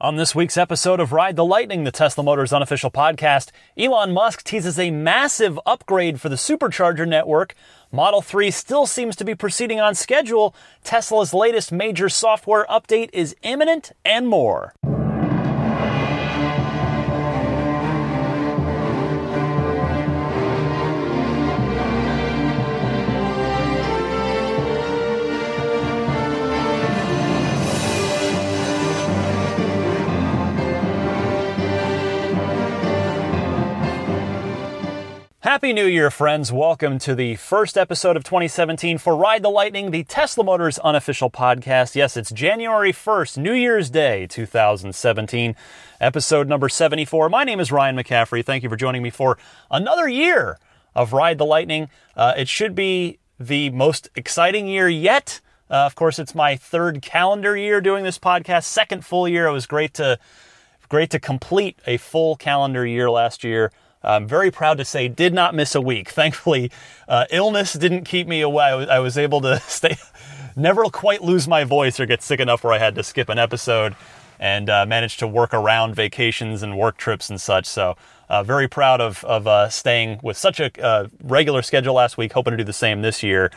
On this week's episode of Ride the Lightning, the Tesla Motors unofficial podcast, Elon Musk teases a massive upgrade for the supercharger network. Model 3 still seems to be proceeding on schedule. Tesla's latest major software update is imminent, and more. Happy New Year, friends. Welcome to the first episode of 2017 for Ride the Lightning, the Tesla Motors unofficial podcast. Yes, it's January 1st, New Year's Day, 2017, episode number 74. My name is Ryan McCaffrey. Thank you for joining me for another year of Ride the Lightning. Uh, it should be the most exciting year yet. Uh, of course, it's my third calendar year doing this podcast, second full year. It was great to great to complete a full calendar year last year. I'm very proud to say did not miss a week. Thankfully, uh, illness didn't keep me away. I was, I was able to stay, never quite lose my voice or get sick enough where I had to skip an episode and uh, managed to work around vacations and work trips and such. So, uh, very proud of, of uh, staying with such a uh, regular schedule last week, hoping to do the same this year.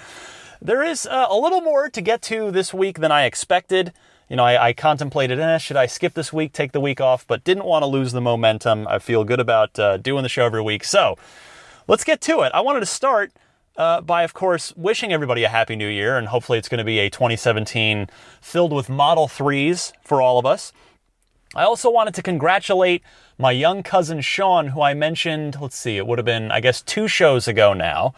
There is uh, a little more to get to this week than I expected you know, I, I contemplated, eh, should I skip this week, take the week off, but didn't want to lose the momentum. I feel good about uh, doing the show every week. So let's get to it. I wanted to start uh, by, of course, wishing everybody a happy new year, and hopefully it's going to be a 2017 filled with Model 3s for all of us. I also wanted to congratulate my young cousin Sean, who I mentioned, let's see, it would have been, I guess, two shows ago now.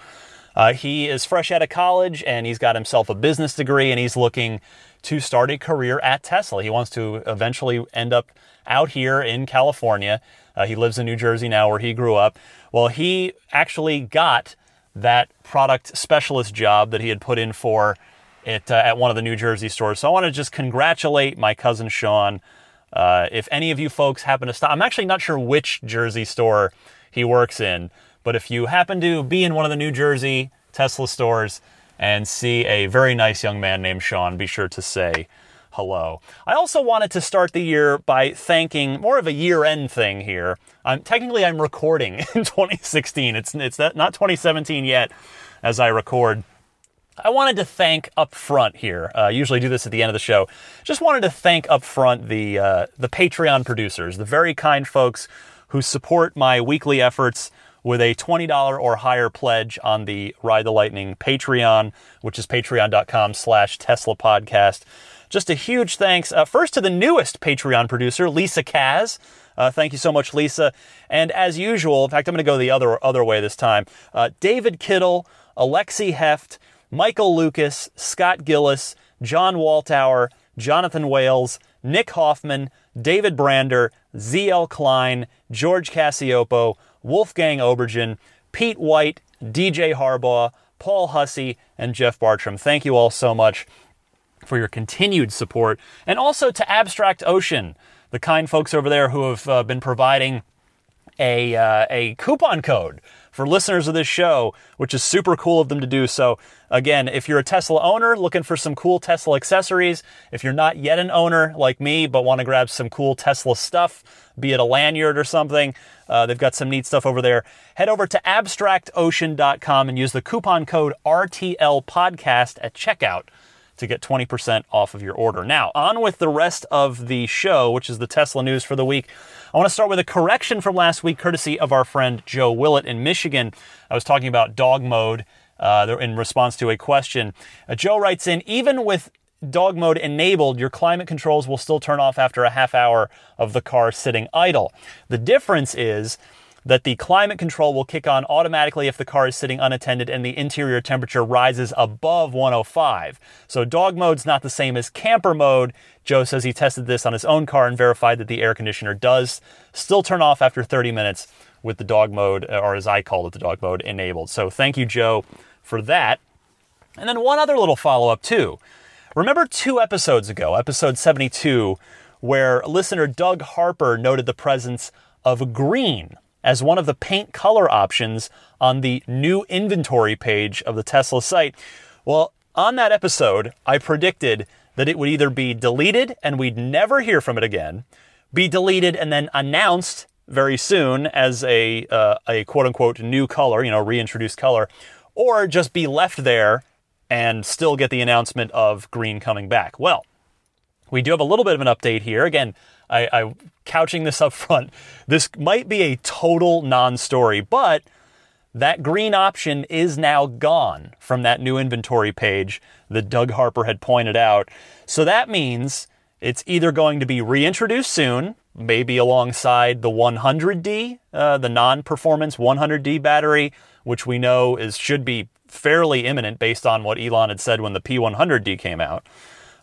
Uh, he is fresh out of college and he's got himself a business degree and he's looking to start a career at Tesla. He wants to eventually end up out here in California. Uh, he lives in New Jersey now, where he grew up. Well, he actually got that product specialist job that he had put in for it uh, at one of the New Jersey stores. So I want to just congratulate my cousin Sean. Uh, if any of you folks happen to stop, I'm actually not sure which Jersey store he works in, but if you happen to be in one of the New Jersey Tesla stores, and see a very nice young man named Sean, be sure to say hello. I also wanted to start the year by thanking more of a year-end thing here. I'm technically I'm recording in 2016. It's it's not 2017 yet as I record. I wanted to thank up front here. Uh, I usually do this at the end of the show. Just wanted to thank up front the uh, the Patreon producers, the very kind folks who support my weekly efforts with a $20 or higher pledge on the Ride the Lightning Patreon, which is patreon.com slash Tesla podcast. Just a huge thanks uh, first to the newest Patreon producer, Lisa Kaz. Uh, thank you so much, Lisa. And as usual, in fact, I'm going to go the other other way this time. Uh, David Kittle, Alexi Heft, Michael Lucas, Scott Gillis, John Waltower, Jonathan Wales, Nick Hoffman, David Brander, ZL Klein, George Cassiopo, Wolfgang Obergen, Pete White, DJ Harbaugh, Paul Hussey, and Jeff Bartram. Thank you all so much for your continued support. And also to Abstract Ocean, the kind folks over there who have uh, been providing a, uh, a coupon code for listeners of this show, which is super cool of them to do so. Again, if you're a Tesla owner looking for some cool Tesla accessories, if you're not yet an owner like me but want to grab some cool Tesla stuff, be it a lanyard or something, uh, they've got some neat stuff over there. Head over to abstractocean.com and use the coupon code RTL podcast at checkout to get 20% off of your order. Now, on with the rest of the show, which is the Tesla news for the week. I want to start with a correction from last week, courtesy of our friend Joe Willett in Michigan. I was talking about dog mode uh, in response to a question. Uh, Joe writes in, even with dog mode enabled, your climate controls will still turn off after a half hour of the car sitting idle. The difference is that the climate control will kick on automatically if the car is sitting unattended and the interior temperature rises above 105. So dog mode's not the same as camper mode. Joe says he tested this on his own car and verified that the air conditioner does still turn off after 30 minutes with the dog mode, uh, or as I call it, the dog mode enabled. So thank you, Joe, for that. And then one other little follow up, too. Remember two episodes ago, episode 72, where listener Doug Harper noted the presence of green as one of the paint color options on the new inventory page of the Tesla site. Well, on that episode, I predicted that it would either be deleted and we'd never hear from it again, be deleted and then announced very soon as a uh, a quote unquote new color, you know, reintroduced color, or just be left there and still get the announcement of green coming back. Well, we do have a little bit of an update here. Again, I, I couching this up front. This might be a total non-story, but that green option is now gone from that new inventory page that Doug Harper had pointed out. So that means it's either going to be reintroduced soon, maybe alongside the 100D, uh, the non-performance 100D battery, which we know is should be fairly imminent based on what Elon had said when the P100D came out.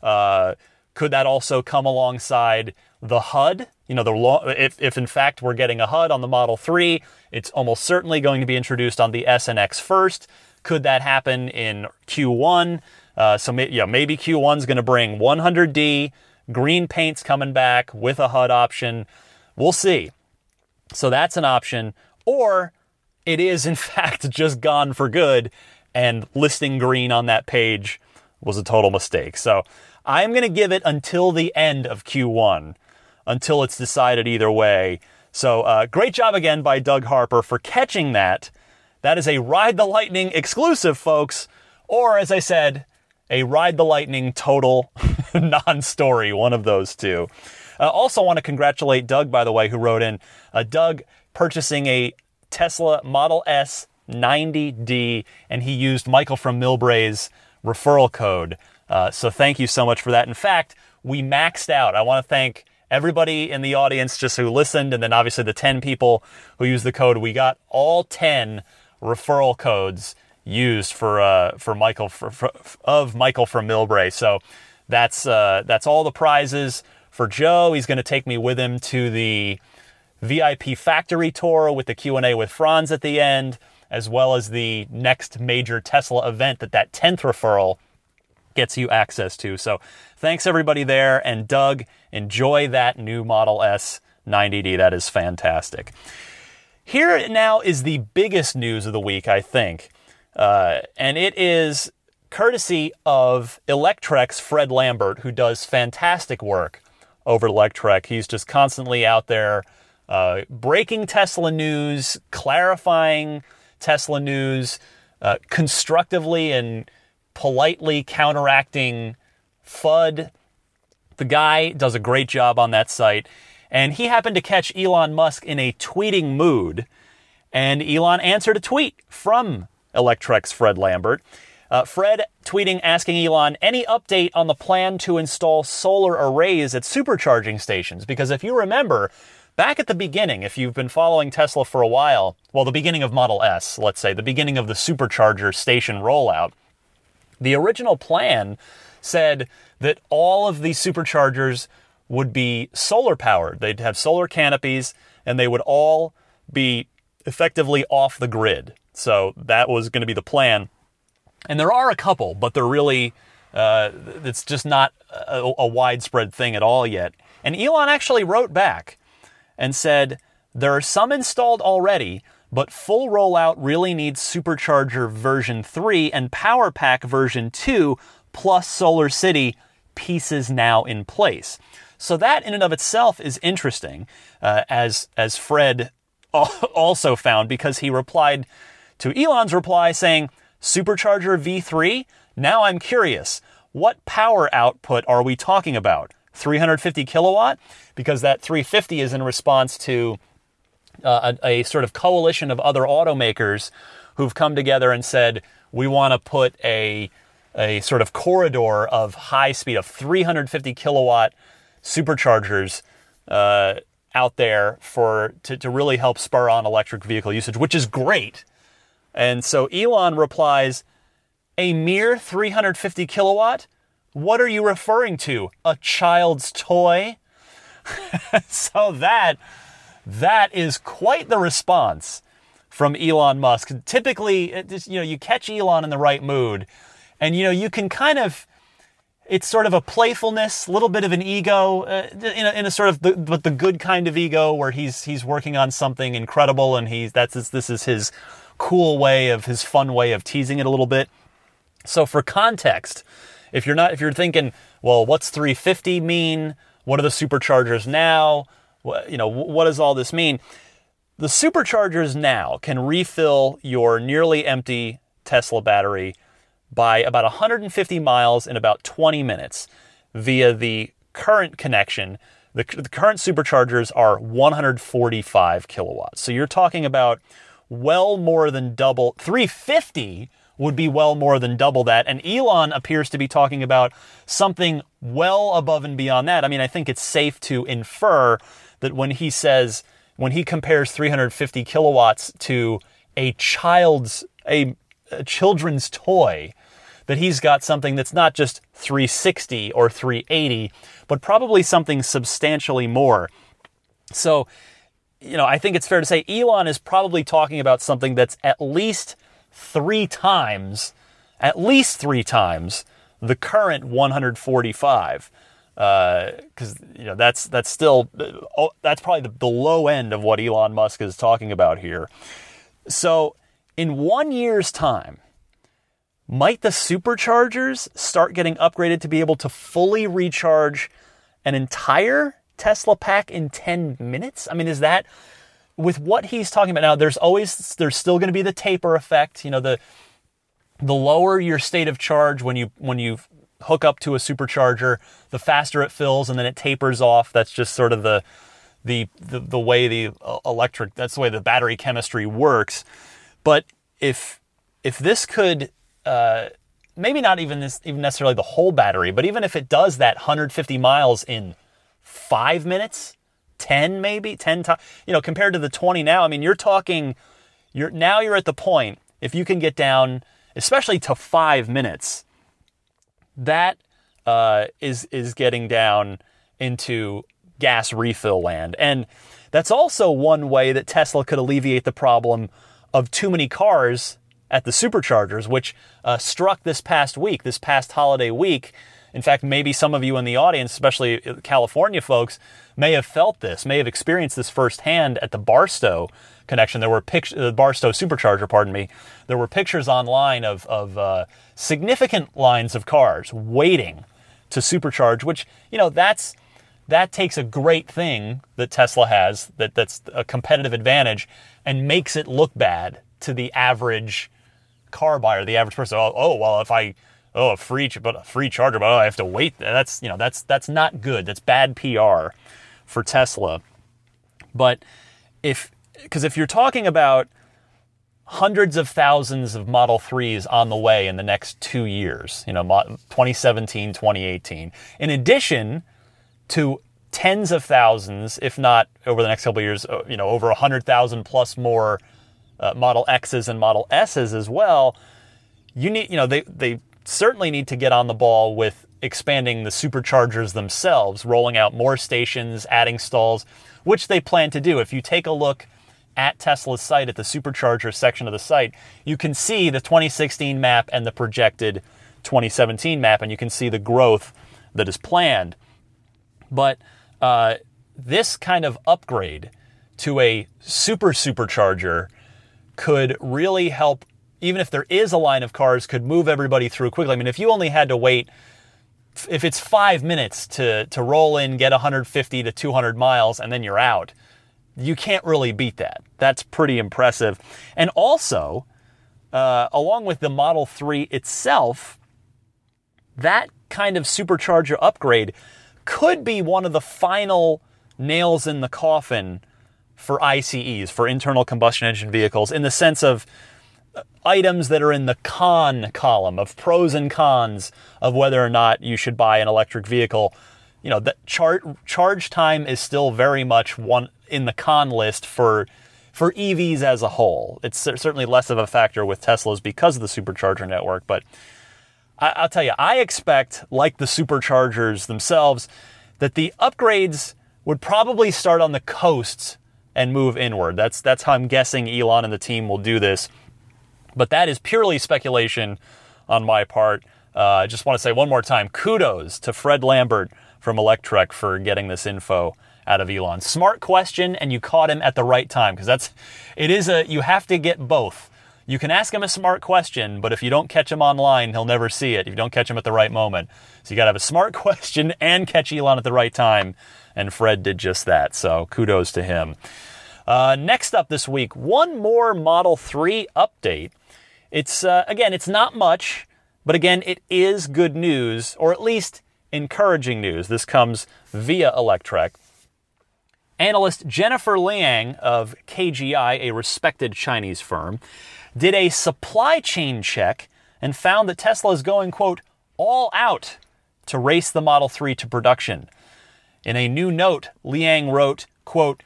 Uh, could that also come alongside the HUD? You know, the if, if in fact we're getting a HUD on the Model 3, it's almost certainly going to be introduced on the S and X first. Could that happen in Q1? Uh, so yeah, maybe Q1 is going to bring 100D, green paint's coming back with a HUD option. We'll see. So that's an option. Or it is in fact just gone for good and listing green on that page was a total mistake. So I'm going to give it until the end of Q1 until it's decided either way. So uh, great job again by Doug Harper for catching that. That is a Ride the Lightning exclusive, folks. Or, as I said, a Ride the Lightning total non story, one of those two. Uh, also, want to congratulate Doug, by the way, who wrote in. Uh, Doug purchasing a Tesla Model S 90D, and he used Michael from Millbrae's referral code. Uh, so thank you so much for that. In fact, we maxed out. I want to thank everybody in the audience just who listened, and then obviously the 10 people who used the code. We got all 10 referral codes used for uh, for Michael for, for, of Michael from Millbrae. So that's uh, that's all the prizes for Joe. He's going to take me with him to the VIP factory tour with the Q&A with Franz at the end, as well as the next major Tesla event that that 10th referral gets you access to. So thanks everybody there. And Doug, enjoy that new Model S 90D. That is fantastic. Here now is the biggest news of the week, I think. Uh, and it is courtesy of Electrek's Fred Lambert, who does fantastic work over Electrek. He's just constantly out there uh, breaking Tesla news, clarifying Tesla news, uh, constructively and politely counteracting FUD. The guy does a great job on that site. And he happened to catch Elon Musk in a tweeting mood. And Elon answered a tweet from Electrek's Fred Lambert. Uh, Fred tweeting asking Elon any update on the plan to install solar arrays at supercharging stations. Because if you remember, Back at the beginning, if you've been following Tesla for a while, well, the beginning of Model S, let's say, the beginning of the supercharger station rollout, the original plan said that all of these superchargers would be solar powered. They'd have solar canopies and they would all be effectively off the grid. So that was going to be the plan. And there are a couple, but they're really, uh, it's just not a, a widespread thing at all yet. And Elon actually wrote back and said, There are some installed already, but full rollout really needs Supercharger version 3 and Power Pack version 2 plus Solar City pieces now in place. So that in and of itself is interesting, uh, as as Fred also found because he replied to Elon's reply saying, "Supercharger V3. Now I'm curious, what power output are we talking about? 350 kilowatt because that 350 is in response to uh, a, a, sort of coalition of other automakers who've come together and said we want to put a a sort of corridor of high speed of 350 kilowatt superchargers uh, out there for to, to really help spur on electric vehicle usage, which is great. And so Elon replies, a mere 350 kilowatt what are you referring to? A child's toy? so that that is quite the response from Elon Musk. Typically, you know, you catch Elon in the right mood, and you know, you can kind of it's sort of a playfulness, a little bit of an ego, uh, in, a, in a sort of the, but the good kind of ego where he's he's working on something incredible, and he's that's this is his cool way of his fun way of teasing it a little bit. So for context, if you're not, if you're thinking, well, what's 350 mean? What are the superchargers now? You know, what does all this mean? The superchargers now can refill your nearly empty Tesla battery by about 150 miles in about 20 minutes via the current connection. The, the, current superchargers are 145 kilowatts. So you're talking about well more than double. 350 would be well more than double that. And Elon appears to be talking about something well above and beyond that. I mean, I think it's safe to infer that when he says, when he compares 350 kilowatts to a child's, a, a children's toy, that he's got something that's not just 360 or 380, but probably something substantially more. So, you know, I think it's fair to say Elon is probably talking about something that's at least three times, at least three times the current 145 because uh, you know that's that's still oh, that's probably the, the low end of what Elon Musk is talking about here. So in one year's time, might the superchargers start getting upgraded to be able to fully recharge an entire Tesla pack in 10 minutes? I mean, is that with what he's talking about now, there's always there's still going to be the taper effect. You know, the the lower your state of charge when you when you hook up to a supercharger, the faster it fills, and then it tapers off. That's just sort of the the the, the way the uh, electric that's the way the battery chemistry works. But if if this could uh, maybe not even this even necessarily the whole battery, but even if it does that 150 miles in five minutes, 10 maybe? 10 times you know compared to the 20 now i mean you're talking you're now you're at the point if you can get down especially to five minutes that uh, is is getting down into gas refill land. And that's also one way that tesla could alleviate the problem of too many cars at the superchargers which uh, struck this past week this past holiday week in fact, maybe some of you in the audience, especially California folks, may have felt this, may have experienced this firsthand at the Barstow connection. There were pictures, the Barstow supercharger, pardon me. There were pictures online of, of uh, significant lines of cars waiting to supercharge, which, you know, that's, that takes a great thing that Tesla has that, that's a competitive advantage and makes it look bad to the average car buyer, the average person. Oh, oh well, if I oh, a free, but a free charger, but oh, I have to wait. That's, you know, that's, that's not good. That's bad PR for Tesla. But if, because if you're talking about hundreds of thousands of Model 3s on the way in the next two years, you know, 2017, 2018, in addition to tens of thousands, if not over the next couple of years, uh, you know, over 100,000 plus more uh, Model X's and Model S's as well, you need, you know, they, they certainly need to get on the ball with expanding the superchargers themselves, rolling out more stations, adding stalls, which they plan to do. If you take a look at Tesla's site, at the supercharger section of the site, you can see the 2016 map and the projected 2017 map, and you can see the growth that is planned. But uh, this kind of upgrade to a super supercharger could really help even if there is a line of cars, could move everybody through quickly. I mean, if you only had to wait, if it's five minutes to, to roll in, get 150 to 200 miles, and then you're out, you can't really beat that. That's pretty impressive. And also, uh, along with the Model 3 itself, that kind of supercharger upgrade could be one of the final nails in the coffin for ICEs, for internal combustion engine vehicles, in the sense of items that are in the con column of pros and cons of whether or not you should buy an electric vehicle. You know, the char- charge time is still very much one in the con list for for EVs as a whole. It's certainly less of a factor with Teslas because of the supercharger network, but I, will tell you, I expect, like the superchargers themselves, that the upgrades would probably start on the coasts and move inward. That's that's how I'm guessing Elon and the team will do this. But that is purely speculation on my part. Uh, I just want to say one more time kudos to Fred Lambert from Electrek for getting this info out of Elon. Smart question, and you caught him at the right time because that's it is a you have to get both You can ask him a smart question, but if you don't catch him online, he'll never see it if you don't catch him at the right moment. So you got to have a smart question and catch Elon at the right time. And Fred did just that. So kudos to him. Uh, next up this week, one more Model 3 update. It's, uh, again, it's not much, but again, it is good news, or at least encouraging news. This comes via Electrek. Analyst Jennifer Liang of KGI, a respected Chinese firm, did a supply chain check and found that Tesla is going, quote, all out to race the Model 3 to production. In a new note, Liang wrote, quote,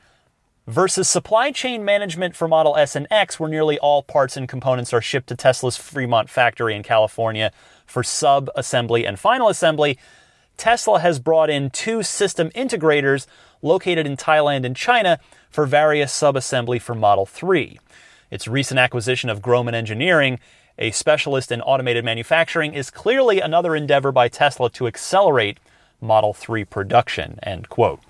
versus supply chain management for Model S and X, where nearly all parts and components are shipped to Tesla's Fremont factory in California for sub assembly and final assembly, Tesla has brought in two system integrators located in Thailand and China for various sub assembly for Model 3. Its recent acquisition of Grohmann Engineering, a specialist in automated manufacturing, is clearly another endeavor by Tesla to accelerate Model 3 production. End quote.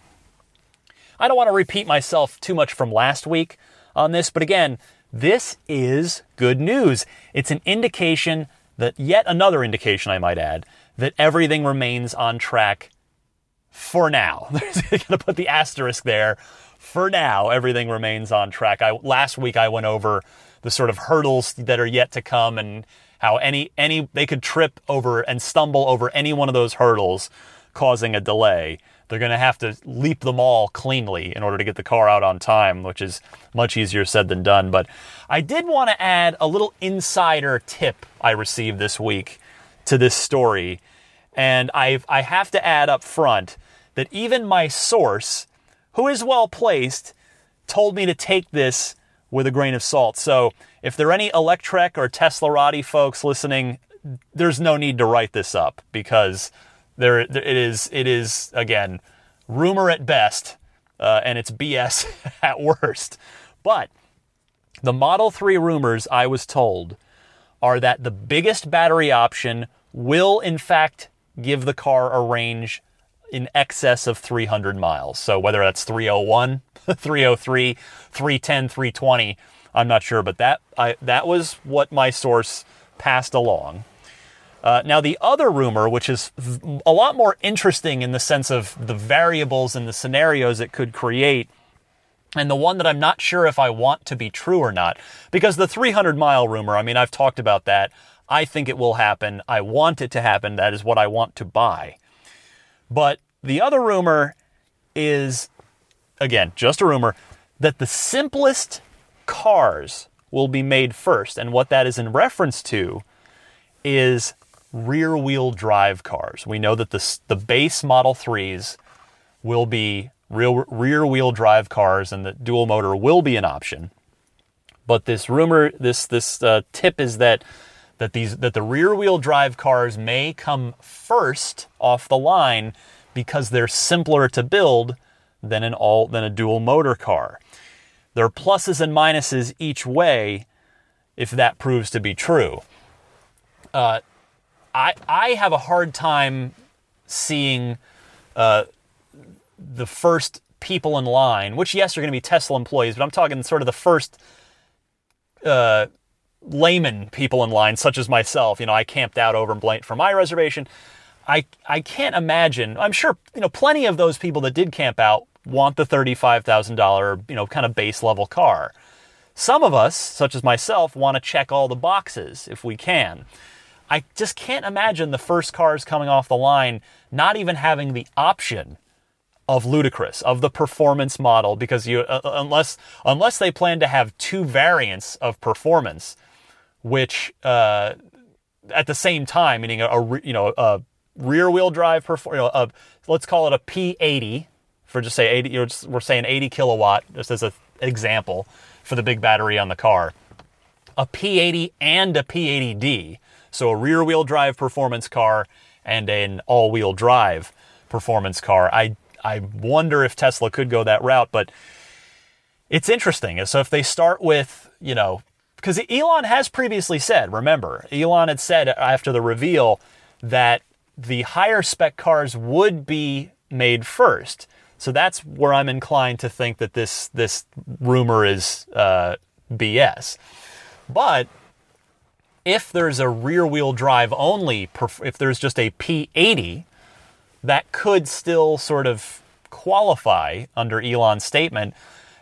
I don't want to repeat myself too much from last week on this, but again, this is good news. It's an indication that, yet another indication, I might add, that everything remains on track for now. I'm going to put the asterisk there. For now, everything remains on track. I, last week I went over the sort of hurdles that are yet to come and how any any they could trip over and stumble over any one of those hurdles causing a delay. They're going to have to leap them all cleanly in order to get the car out on time, which is much easier said than done. But I did want to add a little insider tip I received this week to this story. And i I have to add up front that even my source, who is well placed, told me to take this with a grain of salt. So if there are any Electrek or Tesla Teslarati folks listening, there's no need to write this up because there, it is, it is again, rumor at best, uh, and it's BS at worst. But the Model 3 rumors, I was told, are that the biggest battery option will, in fact, give the car a range in excess of 300 miles. So whether that's 301, 303, 310, 320, I'm not sure, but that I, that was what my source passed along. Uh, now, the other rumor, which is a lot more interesting in the sense of the variables and the scenarios it could create, and the one that I'm not sure if I want to be true or not, because the 300 mile rumor, I mean, I've talked about that. I think it will happen. I want it to happen. That is what I want to buy. But the other rumor is, again, just a rumor, that the simplest cars will be made first. And what that is in reference to is rear wheel drive cars. We know that the, the base Model 3s will be rear, rear wheel drive cars and that dual motor will be an option. But this rumor, this, this uh, tip is that, that, these, that the rear wheel drive cars may come first off the line because they're simpler to build than an all than a dual motor car. There are pluses and minuses each way if that proves to be true. Uh, I I have a hard time seeing uh, the first people in line, which yes are going to be Tesla employees, but I'm talking sort of the first uh, layman people in line, such as myself. You know, I camped out over in Blaine for my reservation. I I can't imagine. I'm sure you know plenty of those people that did camp out want the thirty-five thousand dollar you know kind of base level car. Some of us, such as myself, want to check all the boxes if we can. I just can't imagine the first cars coming off the line not even having the option of ludicrous of the performance model because you uh, uh, unless unless they plan to have two variants of performance which uh, at the same time meaning a, a you know a rear wheel drive perform you know, a, let's call it a P80 for just say 80 you're just, we're saying 80 kilowatt just as an example for the big battery on the car. A P80 and a P80D so a rear wheel drive performance car and an all wheel drive performance car. I, I wonder if Tesla could go that route, but it's interesting. So if they start with, you know, because Elon has previously said, remember, Elon had said after the reveal that the higher spec cars would be made first. So that's where I'm inclined to think that this this rumor is uh, BS. But if there's a rear wheel drive only, if there's just a P80, that could still sort of qualify under Elon's statement.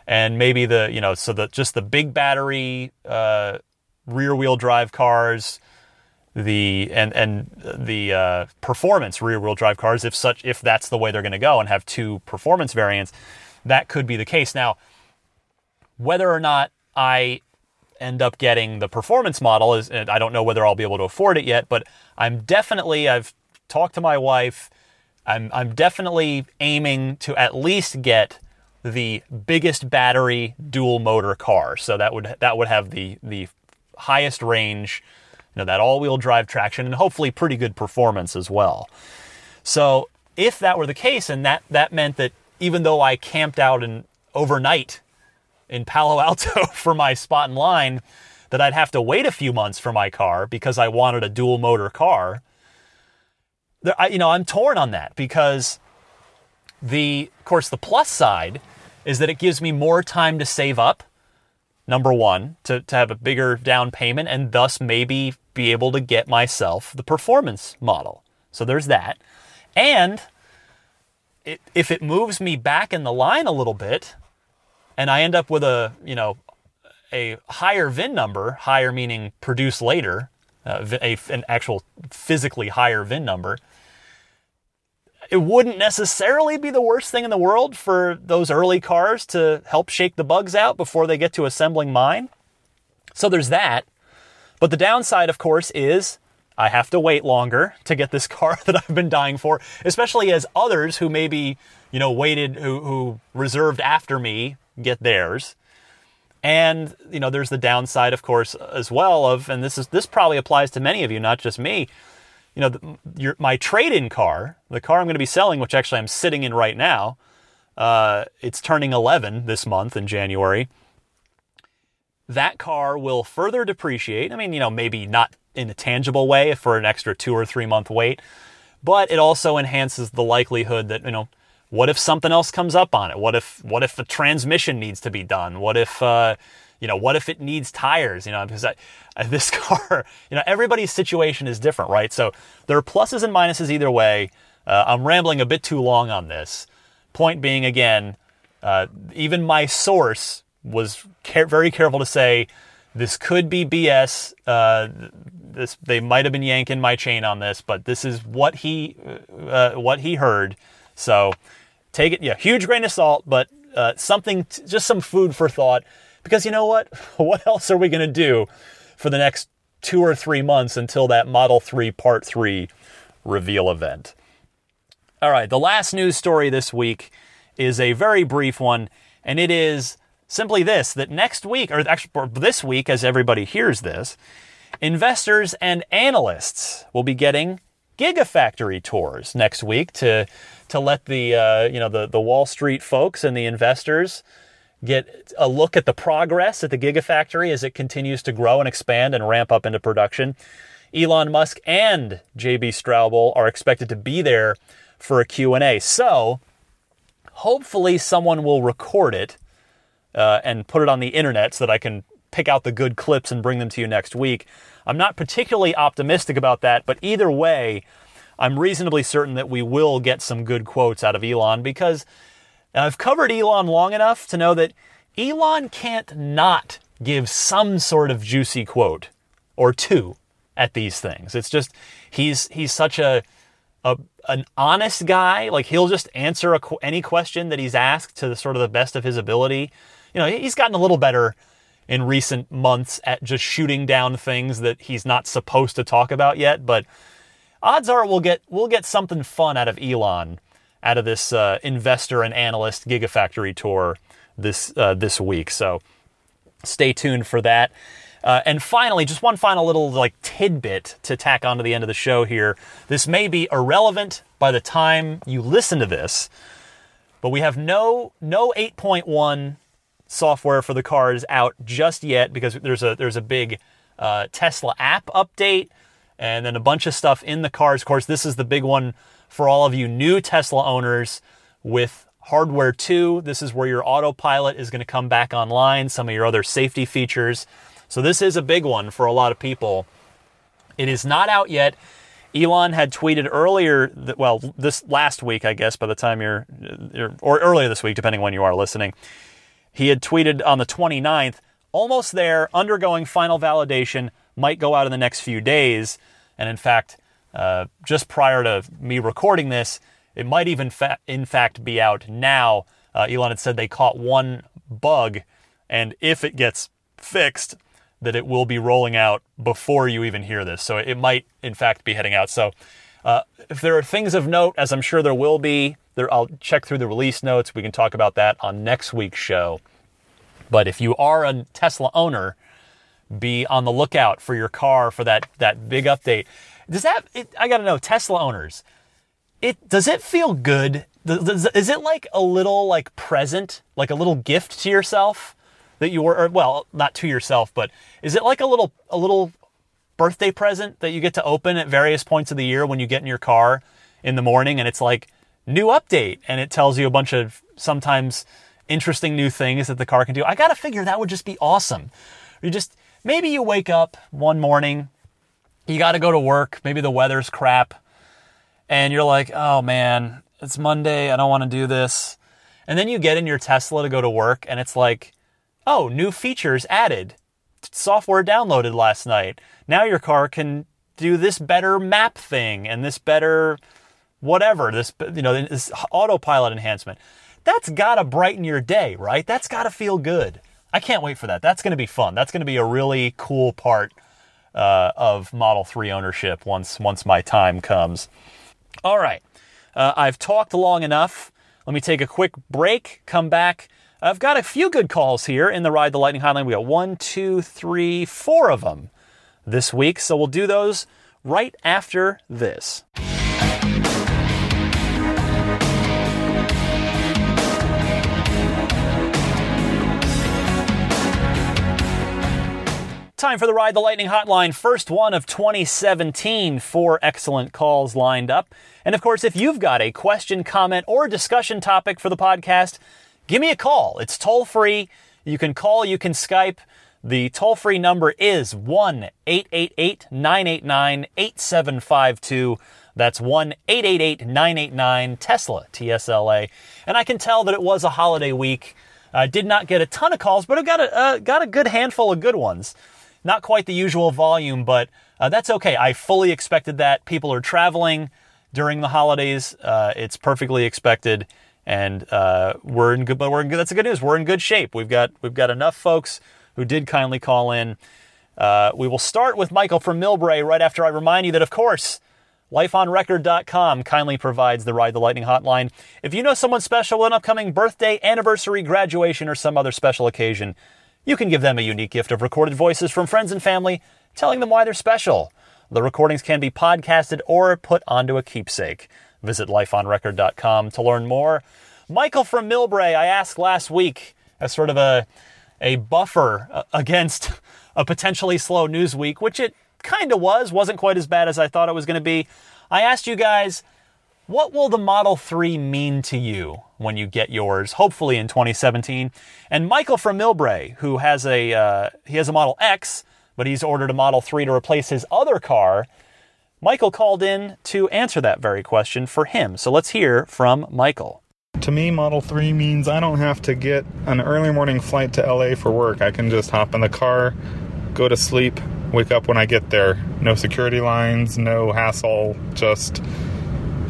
And maybe the, you know, so that just the big battery uh, rear wheel drive cars, the and and the uh, performance rear wheel drive cars, if such if that's the way they're going to go and have two performance variants, that could be the case. Now, whether or not I end up getting the performance model is I don't know whether I'll be able to afford it yet, but I'm definitely I've talked to my wife. I'm I'm definitely aiming to at least get the biggest battery dual motor car. So that would that would have the the highest range, you know, that all-wheel drive traction and hopefully pretty good performance as well. So if that were the case and that that meant that even though I camped out and overnight in Palo Alto for my spot in line that I'd have to wait a few months for my car because I wanted a dual motor car. There, I, you know, I'm torn on that because the, of course, the plus side is that it gives me more time to save up. Number one, to, to have a bigger down payment and thus maybe be able to get myself the performance model. So there's that. And it, if it moves me back in the line a little bit, and I end up with a, you know, a higher VIN number, higher meaning produce later, uh, a, an actual physically higher VIN number, it wouldn't necessarily be the worst thing in the world for those early cars to help shake the bugs out before they get to assembling mine. So there's that. But the downside, of course, is I have to wait longer to get this car that I've been dying for, especially as others who maybe, you know, waited, who, who reserved after me get theirs. And you know, there's the downside, of course, as well of, and this is this probably applies to many of you, not just me. You know, the, your, my trade-in car, the car I'm going to be selling, which actually I'm sitting in right now, uh, it's turning 11 this month in January. That car will further depreciate. I mean, you know, maybe not in a tangible way for an extra two or three month wait, but it also enhances the likelihood that you know what if something else comes up on it? What if what if the transmission needs to be done? What if uh, you know what if it needs tires? You know because I, this car, you know everybody's situation is different, right? So there are pluses and minuses either way. Uh, I'm rambling a bit too long on this. Point being, again, uh, even my source was care- very careful to say this could be BS. Uh, this they might have been yanking my chain on this, but this is what he uh, what he heard. So take it, yeah, huge grain of salt, but uh, something, t- just some food for thought. Because you know what? What else are we going to do for the next two or three months until that Model 3 Part 3 reveal event? All right, the last news story this week is a very brief one, and it is simply this that next week, or actually this week, as everybody hears this, investors and analysts will be getting Gigafactory tours next week to to let the uh, you know the the Wall Street folks and the investors get a look at the progress at the Gigafactory as it continues to grow and expand and ramp up into production. Elon Musk and JB Straubel are expected to be there for a Q&A. So, hopefully someone will record it uh, and put it on the internet so that I can pick out the good clips and bring them to you next week. I'm not particularly optimistic about that, but either way, I'm reasonably certain that we will get some good quotes out of Elon because I've covered Elon long enough to know that Elon can't not give some sort of juicy quote or two at these things. It's just he's he's such a, a an honest guy. Like he'll just answer a, any question that he's asked to the sort of the best of his ability. You know, he's gotten a little better in recent months at just shooting down things that he's not supposed to talk about yet, but odds are we'll get we'll get something fun out of Elon out of this uh, investor and analyst Gigafactory tour this uh, this week. So stay tuned for that. Uh, and finally, just one final little like tidbit to tack onto the end of the show here. This may be irrelevant by the time you listen to this, but we have no no 8.1 software for the cars out just yet because there's a there's a big uh, Tesla app update and then a bunch of stuff in the cars. Of course, this is the big one for all of you new Tesla owners with hardware 2. This is where your autopilot is going to come back online, some of your other safety features. So this is a big one for a lot of people. It is not out yet. Elon had tweeted earlier, that, well, this last week, I guess, by the time you're, you're, or earlier this week, depending when you are listening. He had tweeted on the 29th, almost there, undergoing final validation, might go out in the next few days. And in fact, uh, just prior to me recording this, it might even fa- in fact be out now. Uh, Elon had said they caught one bug, and if it gets fixed, that it will be rolling out before you even hear this. So it might in fact be heading out. So uh, if there are things of note, as I'm sure there will be, there, I'll check through the release notes. We can talk about that on next week's show. But if you are a Tesla owner, be on the lookout for your car for that that big update. Does that? It, I got to know, Tesla owners. It does it feel good? Does, is it like a little like present, like a little gift to yourself that you were? Or, well, not to yourself, but is it like a little a little birthday present that you get to open at various points of the year when you get in your car in the morning and it's like new update and it tells you a bunch of sometimes interesting new things that the car can do. I got to figure that would just be awesome. You just maybe you wake up one morning, you got to go to work, maybe the weather's crap, and you're like, "Oh man, it's Monday, I don't want to do this." And then you get in your Tesla to go to work and it's like, "Oh, new features added. Software downloaded last night. Now your car can do this better map thing and this better whatever, this you know, this autopilot enhancement." That's got to brighten your day, right? That's got to feel good. I can't wait for that. That's going to be fun. That's going to be a really cool part uh, of Model 3 ownership once once my time comes. All right. Uh, I've talked long enough. Let me take a quick break, come back. I've got a few good calls here in the Ride the Lightning Hotline. We got one, two, three, four of them this week. So we'll do those right after this. Time for the Ride the Lightning Hotline. First one of 2017. Four excellent calls lined up. And of course, if you've got a question, comment, or discussion topic for the podcast, give me a call. It's toll free. You can call, you can Skype. The toll free number is 1 888 989 8752. That's 1 888 989 Tesla, T S L A. And I can tell that it was a holiday week. I did not get a ton of calls, but I got a, uh, got a good handful of good ones. Not quite the usual volume, but uh, that's okay. I fully expected that. People are traveling during the holidays. Uh, it's perfectly expected, and uh, we're in good. But we're in good. That's the good news. We're in good shape. We've got we've got enough folks who did kindly call in. Uh, we will start with Michael from Millbrae right after I remind you that, of course, lifeonrecord.com kindly provides the Ride the Lightning hotline. If you know someone special with an upcoming birthday, anniversary, graduation, or some other special occasion, you can give them a unique gift of recorded voices from friends and family telling them why they're special. The recordings can be podcasted or put onto a keepsake. Visit lifeonrecord.com to learn more. Michael from Millbrae, I asked last week as sort of a, a buffer against a potentially slow news week, which it kind of was, wasn't quite as bad as I thought it was going to be. I asked you guys, what will the Model 3 mean to you when you get yours, hopefully in 2017? And Michael from Millbrae, who has a uh, he has a Model X, but he's ordered a Model 3 to replace his other car. Michael called in to answer that very question for him. So let's hear from Michael. To me, Model 3 means I don't have to get an early morning flight to LA for work. I can just hop in the car, go to sleep, wake up when I get there. No security lines, no hassle, just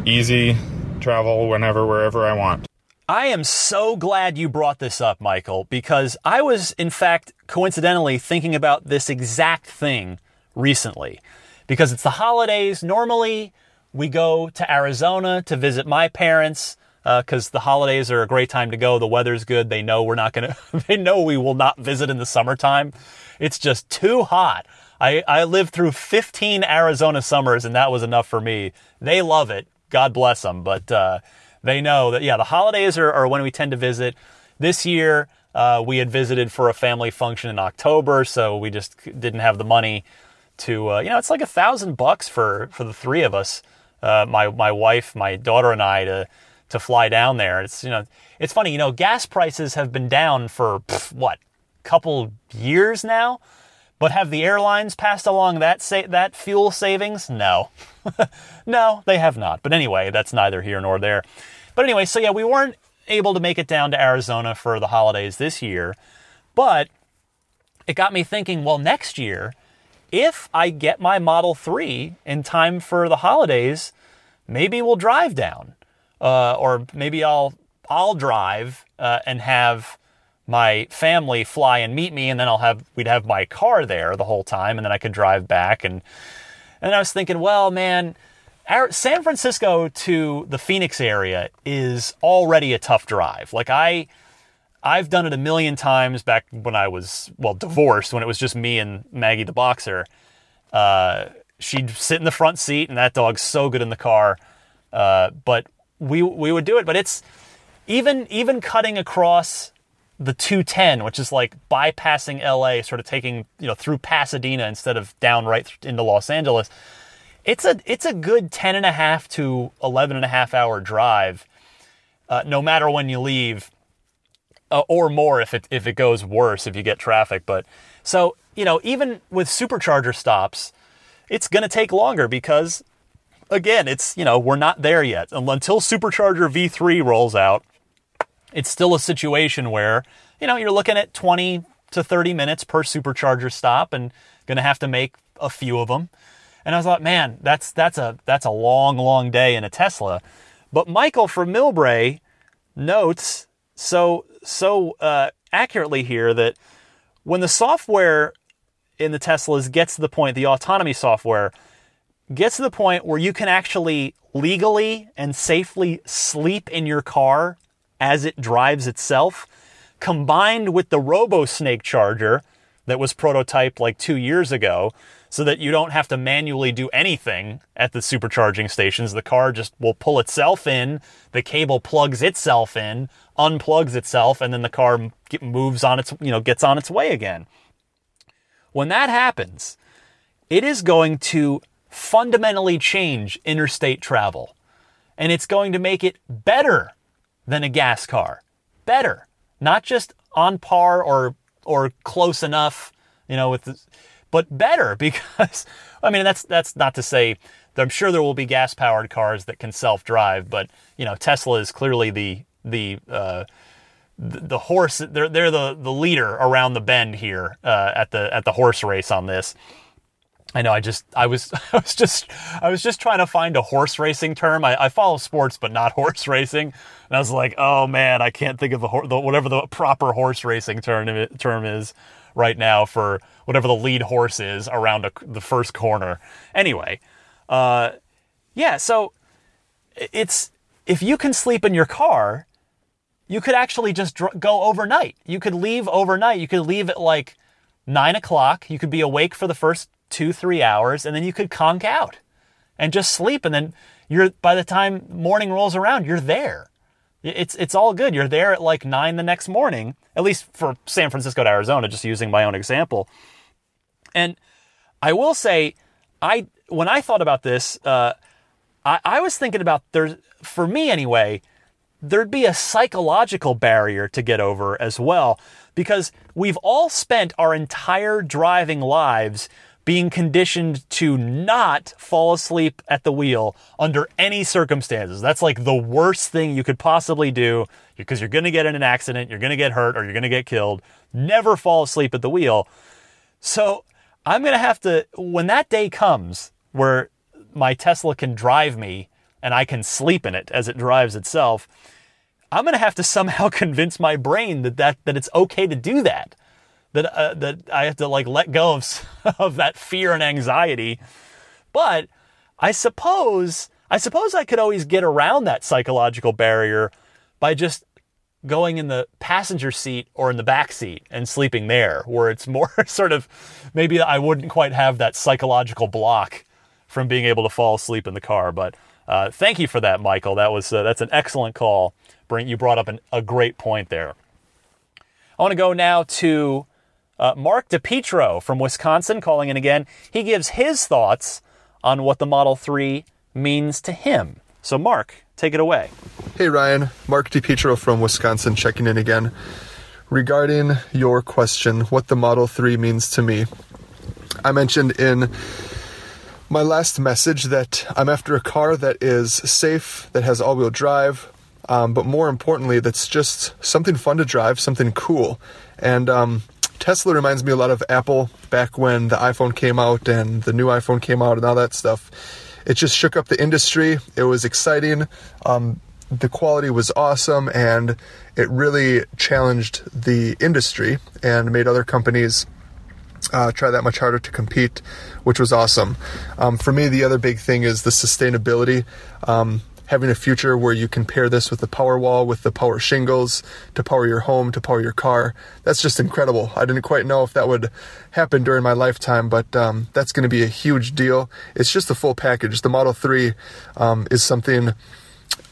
easy travel whenever, wherever I want. I am so glad you brought this up, Michael, because I was, in fact, coincidentally thinking about this exact thing recently. Because it's the holidays. Normally, we go to Arizona to visit my parents because uh, the holidays are a great time to go. The weather's good. They know we're not going to, they know we will not visit in the summertime. It's just too hot. I, I lived through 15 Arizona summers and that was enough for me. They love it. God bless them. But uh, they know that, yeah, the holidays are, are, when we tend to visit. This year, uh, we had visited for a family function in October, so we just didn't have the money to, uh, you know, it's like a thousand bucks for, for the three of us, uh, my, my wife, my daughter, and I to, to fly down there. It's, you know, it's funny, you know, gas prices have been down for, pff, what, couple years now? But have the airlines passed along that sa- that fuel savings? No. no, they have not. But anyway, that's neither here nor there. But anyway, so yeah, we weren't able to make it down to Arizona for the holidays this year, but it got me thinking, well, next year, if I get my Model 3 in time for the holidays, maybe we'll drive down. Uh, or maybe I'll I'll drive uh, and have my family fly and meet me, and then I'll have we'd have my car there the whole time, and then I could drive back. And and I was thinking, well, man, our, San Francisco to the Phoenix area is already a tough drive. Like I. I've done it a million times back when I was well divorced, when it was just me and Maggie the boxer. Uh, she'd sit in the front seat, and that dog's so good in the car. Uh, but we we would do it. But it's even even cutting across the 210, which is like bypassing LA, sort of taking you know through Pasadena instead of down right into Los Angeles. It's a it's a good 10 and a half to 11 and a half hour drive, uh, no matter when you leave, uh, or more if it if it goes worse if you get traffic. But so you know even with supercharger stops, it's going to take longer because again it's you know we're not there yet until supercharger V3 rolls out it's still a situation where, you know, you're looking at 20 to 30 minutes per supercharger stop and going to have to make a few of them. And I was like, man, that's that's a that's a long, long day in a Tesla. But Michael from Millbrae notes so so uh, accurately here that when the software in the Teslas gets to the point, the autonomy software gets to the point where you can actually legally and safely sleep in your car as it drives itself, combined with the RoboSnake charger that was prototyped like two years ago, so that you don't have to manually do anything at the supercharging stations. The car just will pull itself in, the cable plugs itself in, unplugs itself, and then the car moves on its, you know, gets on its way again. When that happens, it is going to fundamentally change interstate travel. And it's going to make it better than a gas car. Better, not just on par or or close enough, you know, with the, but better because I mean that's that's not to say that I'm sure there will be gas powered cars that can self drive, but you know Tesla is clearly the the uh, the, horse. They're they're the the leader around the bend here uh, at the at the horse race on this. I know. I just, I was, I was just, I was just trying to find a horse racing term. I, I follow sports, but not horse racing. And I was like, oh man, I can't think of the, the whatever the proper horse racing term term is right now for whatever the lead horse is around a, the first corner. Anyway, uh, yeah. So it's if you can sleep in your car, you could actually just dr- go overnight. You could leave overnight. You could leave at like nine o'clock. You could be awake for the first two, three hours, and then you could conk out and just sleep. And then you're by the time morning rolls around, you're there. It's it's all good. You're there at like nine the next morning, at least for San Francisco to Arizona, just using my own example. And I will say, I when I thought about this, uh, I, I was thinking about there's for me anyway, there'd be a psychological barrier to get over as well because we've all spent our entire driving lives being conditioned to not fall asleep at the wheel under any circumstances. That's like the worst thing you could possibly do because you're going to get in an accident, you're going to get hurt, or you're going to get killed. Never fall asleep at the wheel. So I'm going to have to, when that day comes where my Tesla can drive me and I can sleep in it as it drives itself, I'm going to have to somehow convince my brain that, that, that it's okay to do that that uh, that I have to like let go of of that fear and anxiety. But I suppose I suppose I could always get around that psychological barrier by just going in the passenger seat or in the back seat and sleeping there, where it's more sort of maybe I wouldn't quite have that psychological block from being able to fall asleep in the car. But uh, thank you for that, Michael. That was uh, that's an excellent call. Bring you brought up an, a great point there. I want to go now to uh, Mark DePietro from Wisconsin calling in again. He gives his thoughts on what the Model 3 means to him. So, Mark, take it away. Hey, Ryan. Mark DePietro from Wisconsin checking in again. Regarding your question, what the Model 3 means to me, I mentioned in my last message that I'm after a car that is safe, that has all wheel drive, um, but more importantly, that's just something fun to drive, something cool. And um, Tesla reminds me a lot of Apple back when the iPhone came out and the new iPhone came out and all that stuff. It just shook up the industry. It was exciting. Um, the quality was awesome and it really challenged the industry and made other companies uh, try that much harder to compete, which was awesome. Um, for me, the other big thing is the sustainability. Um, having a future where you can pair this with the Powerwall, with the power shingles to power your home, to power your car. That's just incredible. I didn't quite know if that would happen during my lifetime, but um, that's going to be a huge deal. It's just a full package. The Model 3 um, is something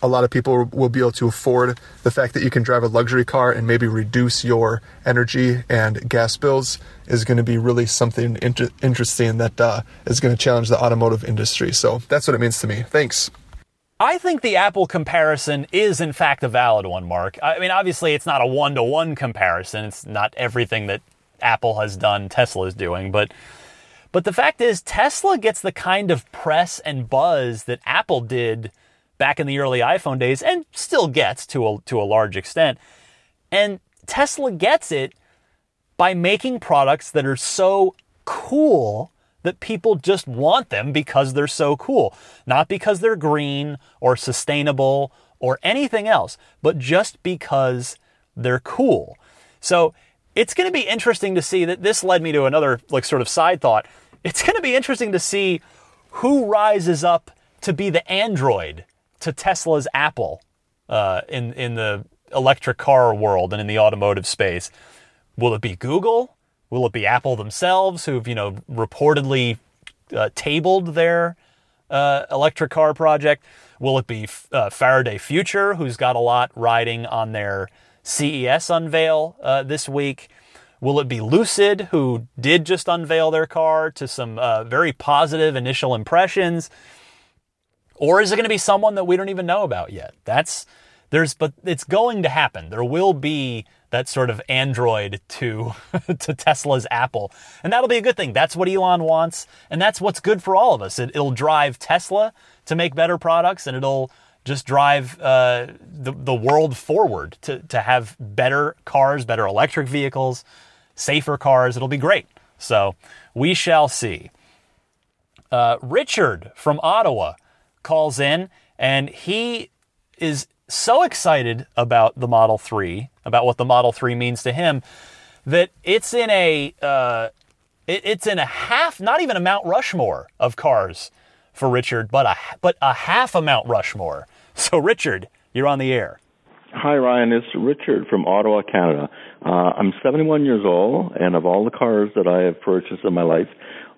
a lot of people will be able to afford the fact that you can drive a luxury car and maybe reduce your energy and gas bills is going to be really something inter- interesting that uh, is going to challenge the automotive industry. So that's what it means to me. Thanks. I think the Apple comparison is, in fact, a valid one, Mark. I mean, obviously, it's not a one to one comparison. It's not everything that Apple has done, Tesla is doing. But, but the fact is, Tesla gets the kind of press and buzz that Apple did back in the early iPhone days and still gets to a, to a large extent. And Tesla gets it by making products that are so cool that people just want them because they're so cool. Not because they're green or sustainable or anything else, but just because they're cool. So it's going to be interesting to see that this led me to another like sort of side thought. It's going to be interesting to see who rises up to be the android to Tesla's Apple uh, in in the electric car world and in the automotive space. Will it be Google? Will it be Apple themselves, who've you know reportedly uh, tabled their uh, electric car project? Will it be uh, Faraday Future, who's got a lot riding on their CES unveil uh, this week? Will it be Lucid, who did just unveil their car to some uh, very positive initial impressions? Or is it going to be someone that we don't even know about yet? That's there's, but it's going to happen. There will be that sort of Android to to Tesla's Apple, and that'll be a good thing. That's what Elon wants, and that's what's good for all of us. It, it'll drive Tesla to make better products, and it'll just drive uh, the the world forward to to have better cars, better electric vehicles, safer cars. It'll be great. So we shall see. Uh, Richard from Ottawa calls in, and he is so excited about the Model 3, about what the Model 3 means to him, that it's in a uh, it, it's in a half, not even a Mount Rushmore of cars for Richard, but a but a half a Mount Rushmore. So Richard, you're on the air. Hi Ryan, it's Richard from Ottawa, Canada. Uh, I'm 71 years old, and of all the cars that I have purchased in my life,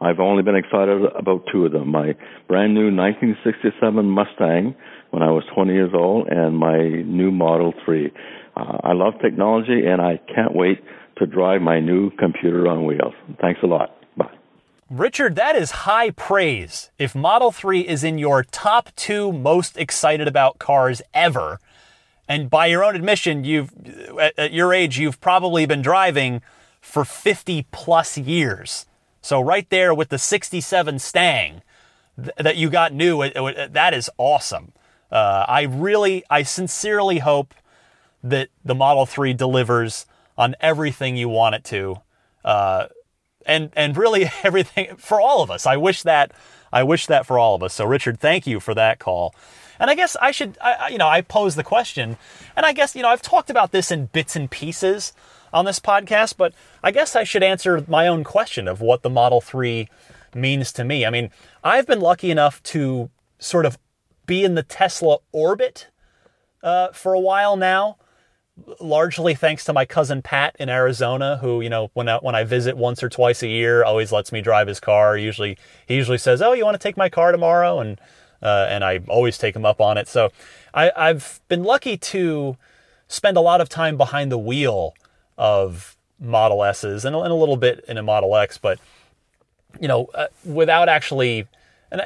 I've only been excited about two of them. My brand new 1967 Mustang when I was 20 years old and my new Model 3. Uh, I love technology and I can't wait to drive my new computer on wheels. Thanks a lot. Bye. Richard, that is high praise. If Model 3 is in your top two most excited about cars ever, and by your own admission, you've at your age, you've probably been driving for 50 plus years. So right there with the 67 Stang that you got new, that is awesome. Uh, I really, I sincerely hope that the Model 3 delivers on everything you want it to. Uh, and, and really everything for all of us. I wish that, I wish that for all of us. So Richard, thank you for that call. And I guess I should, I, you know, I pose the question, and I guess, you know, I've talked about this in bits and pieces on this podcast, but I guess I should answer my own question of what the Model 3 means to me. I mean, I've been lucky enough to sort of be in the Tesla orbit uh, for a while now, largely thanks to my cousin Pat in Arizona, who you know when I, when I visit once or twice a year, always lets me drive his car. Usually he usually says, "Oh, you want to take my car tomorrow?" and uh, and I always take him up on it. So I, I've been lucky to spend a lot of time behind the wheel of Model S's and, and a little bit in a Model X, but you know, uh, without actually and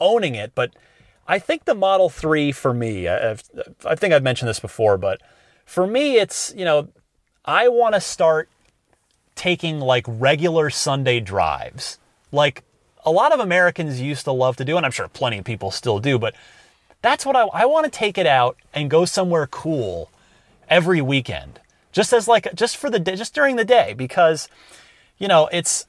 owning it, but I think the Model 3 for me, I've, I think I've mentioned this before, but for me, it's, you know, I want to start taking like regular Sunday drives like a lot of Americans used to love to do, and I'm sure plenty of people still do, but that's what I, I want to take it out and go somewhere cool every weekend. Just as like, just for the day, just during the day, because, you know, it's,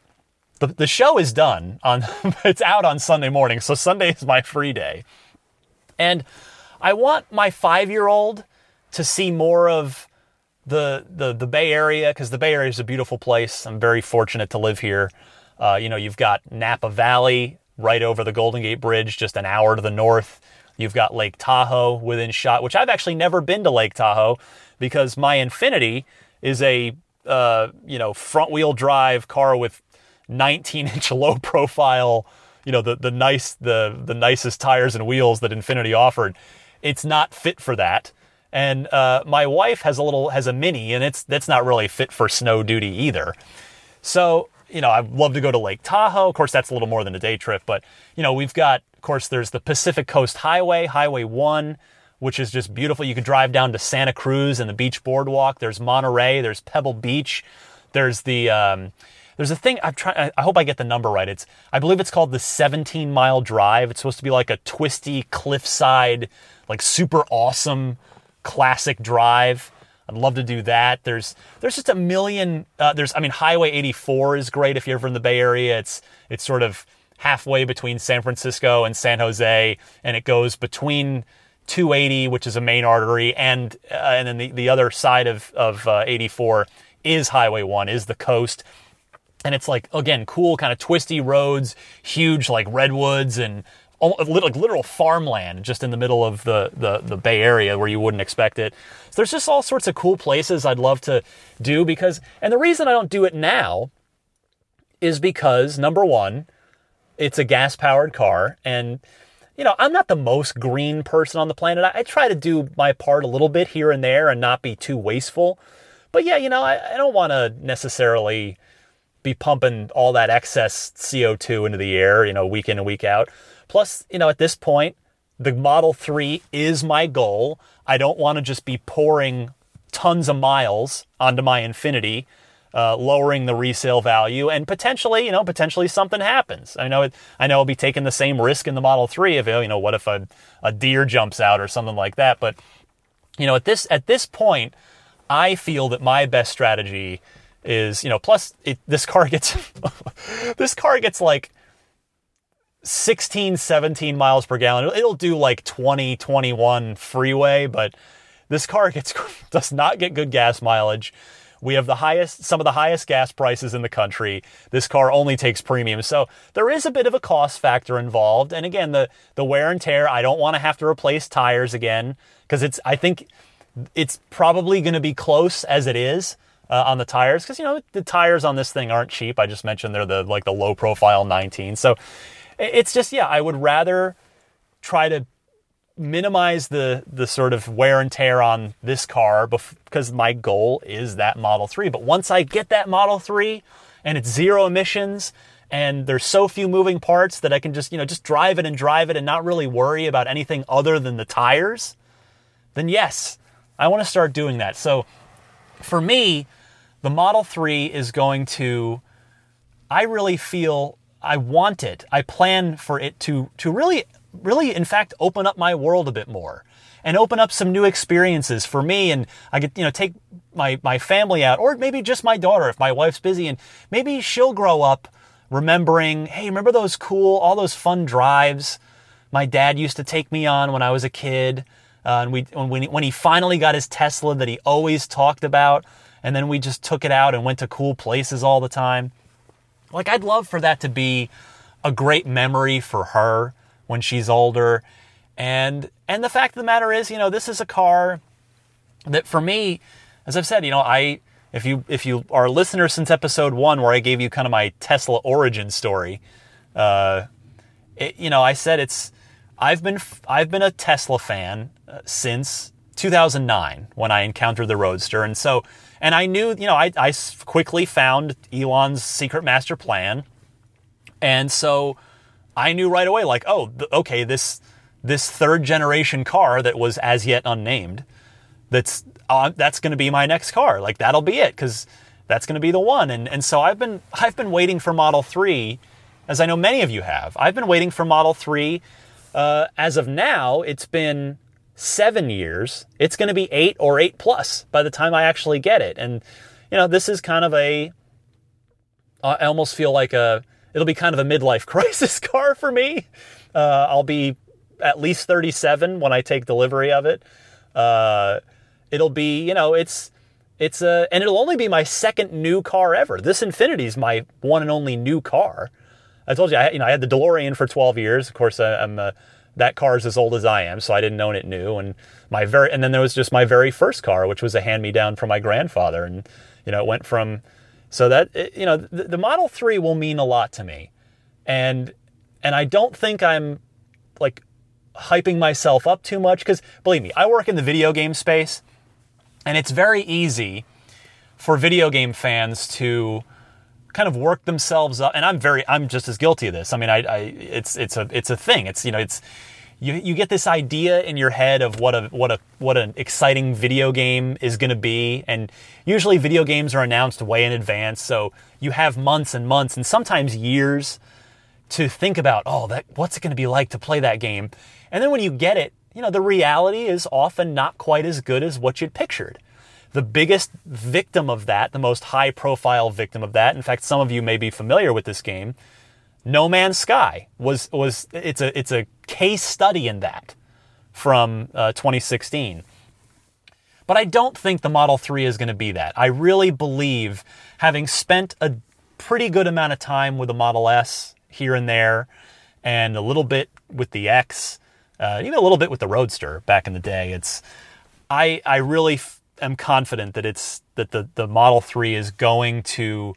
the, the show is done on, it's out on Sunday morning. So Sunday is my free day. And I want my five year old to see more of the, the, the Bay Area because the Bay Area is a beautiful place. I'm very fortunate to live here. Uh, you know, you've got Napa Valley right over the Golden Gate Bridge, just an hour to the north. You've got Lake Tahoe within shot, which I've actually never been to Lake Tahoe because my Infiniti is a uh, you know front wheel drive car with 19 inch low profile, you know the the nice the the nicest tires and wheels that Infiniti offered. It's not fit for that. And uh, my wife has a little has a mini, and it's that's not really fit for snow duty either. So you know, I'd love to go to Lake Tahoe. Of course, that's a little more than a day trip, but you know, we've got, of course, there's the Pacific Coast Highway, Highway One, which is just beautiful. You could drive down to Santa Cruz and the beach boardwalk. There's Monterey. There's Pebble Beach. There's the um, there's a thing I'm trying. I hope I get the number right. It's I believe it's called the 17 mile drive. It's supposed to be like a twisty cliffside, like super awesome classic drive. I'd love to do that. There's there's just a million. Uh, there's I mean Highway 84 is great if you're from the Bay Area. It's it's sort of halfway between San Francisco and San Jose, and it goes between 280, which is a main artery, and uh, and then the, the other side of of uh, 84 is Highway One, is the coast. And it's like again, cool kind of twisty roads, huge like redwoods and like literal farmland just in the middle of the, the, the Bay Area where you wouldn't expect it. So there's just all sorts of cool places I'd love to do because, and the reason I don't do it now is because number one, it's a gas powered car and you know, I'm not the most green person on the planet. I, I, try to do my part a little bit here and there and not be too wasteful. But yeah, you know, I, I don't want to necessarily be pumping all that excess CO2 into the air, you know, week in and week out. Plus, you know, at this point, the Model 3 is my goal. I don't want to just be pouring tons of miles onto my Infiniti, uh, lowering the resale value, and potentially, you know, potentially something happens. I know, it, I know, I'll be taking the same risk in the Model 3 if you know, what if a, a deer jumps out or something like that. But you know, at this at this point, I feel that my best strategy is, you know, plus it, this car gets this car gets like 16, 17 miles per gallon. It'll do like 20, 21 freeway, but this car gets does not get good gas mileage. We have the highest, some of the highest gas prices in the country. This car only takes premium. So there is a bit of a cost factor involved. And again, the, the wear and tear, I don't want to have to replace tires again because it's, I think it's probably going to be close as it is. Uh, on the tires because you know the tires on this thing aren't cheap. I just mentioned they're the like the low profile 19. So it's just yeah, I would rather try to minimize the the sort of wear and tear on this car because my goal is that Model 3. But once I get that Model 3 and it's zero emissions and there's so few moving parts that I can just, you know, just drive it and drive it and not really worry about anything other than the tires, then yes, I want to start doing that. So for me, the Model 3 is going to I really feel I want it. I plan for it to to really really in fact open up my world a bit more and open up some new experiences for me and I get you know take my my family out or maybe just my daughter if my wife's busy and maybe she'll grow up remembering, hey, remember those cool all those fun drives my dad used to take me on when I was a kid. Uh, and we when he, when he finally got his Tesla that he always talked about and then we just took it out and went to cool places all the time. Like, I'd love for that to be a great memory for her when she's older. And, and the fact of the matter is, you know, this is a car that for me, as I've said, you know, I, if you, if you are a listener since episode one, where I gave you kind of my Tesla origin story, uh, it, you know, I said it's, I've been, I've been a Tesla fan uh, since 2009 when I encountered the Roadster. And so, and I knew, you know, I, I quickly found Elon's secret master plan. And so I knew right away, like, oh, okay, this, this third generation car that was as yet unnamed, that's, uh, that's going to be my next car. Like, that'll be it. Cause that's going to be the one. And, and so I've been, I've been waiting for Model 3 as I know many of you have. I've been waiting for Model 3. Uh, as of now, it's been seven years. It's going to be eight or eight plus by the time I actually get it. And, you know, this is kind of a, I almost feel like a, it'll be kind of a midlife crisis car for me. Uh, I'll be at least 37 when I take delivery of it. Uh, it'll be, you know, it's, it's a, and it'll only be my second new car ever. This Infiniti is my one and only new car. I told you, I, you know, I had the DeLorean for 12 years. Of course, I, am that car is as old as I am, so I didn't own it new. And my very, and then there was just my very first car, which was a hand me down from my grandfather. And, you know, it went from, so that, you know, the, the Model 3 will mean a lot to me. And, and I don't think I'm like hyping myself up too much because believe me, I work in the video game space and it's very easy for video game fans to, kind of work themselves up and I'm very I'm just as guilty of this. I mean I, I it's it's a it's a thing. It's you know it's you, you get this idea in your head of what a what a what an exciting video game is going to be and usually video games are announced way in advance so you have months and months and sometimes years to think about oh that what's it going to be like to play that game and then when you get it you know the reality is often not quite as good as what you'd pictured the biggest victim of that, the most high profile victim of that, in fact, some of you may be familiar with this game, No Man's Sky was, was, it's a, it's a case study in that from uh, 2016. But I don't think the Model 3 is going to be that. I really believe, having spent a pretty good amount of time with the Model S here and there, and a little bit with the X, uh, even a little bit with the Roadster back in the day, it's I I really am confident that it's that the the Model Three is going to.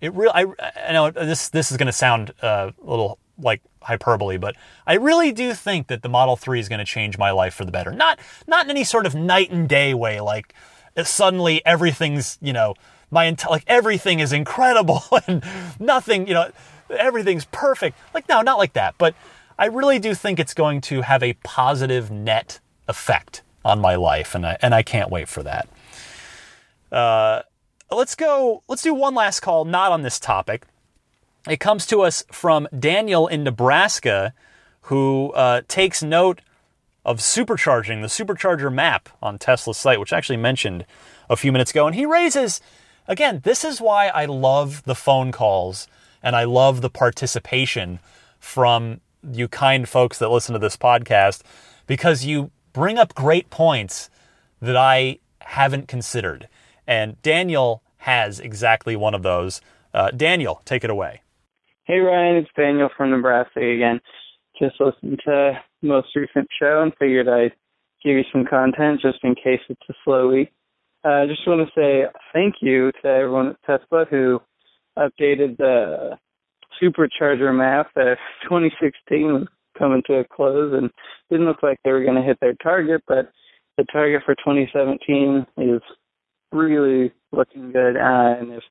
It really, I, I know this this is going to sound uh, a little like hyperbole, but I really do think that the Model 3 is going to change my life for the better. Not not in any sort of night and day way, like uh, suddenly everything's you know my like everything is incredible and nothing you know everything's perfect. Like no, not like that. But I really do think it's going to have a positive net effect on my life, and I and I can't wait for that. Uh, let's go. Let's do one last call, not on this topic. It comes to us from Daniel in Nebraska, who uh, takes note of supercharging the supercharger map on Tesla's site, which I actually mentioned a few minutes ago, and he raises again. This is why I love the phone calls and I love the participation from you kind folks that listen to this podcast because you bring up great points that I haven't considered. And Daniel has exactly one of those. Uh, Daniel, take it away. Hey, Ryan, it's Daniel from Nebraska again. Just listened to the most recent show and figured I'd give you some content just in case it's a slow week. I uh, just want to say thank you to everyone at Tesla who updated the supercharger map that 2016 was coming to a close and didn't look like they were going to hit their target, but the target for 2017 is really looking good. Uh, and if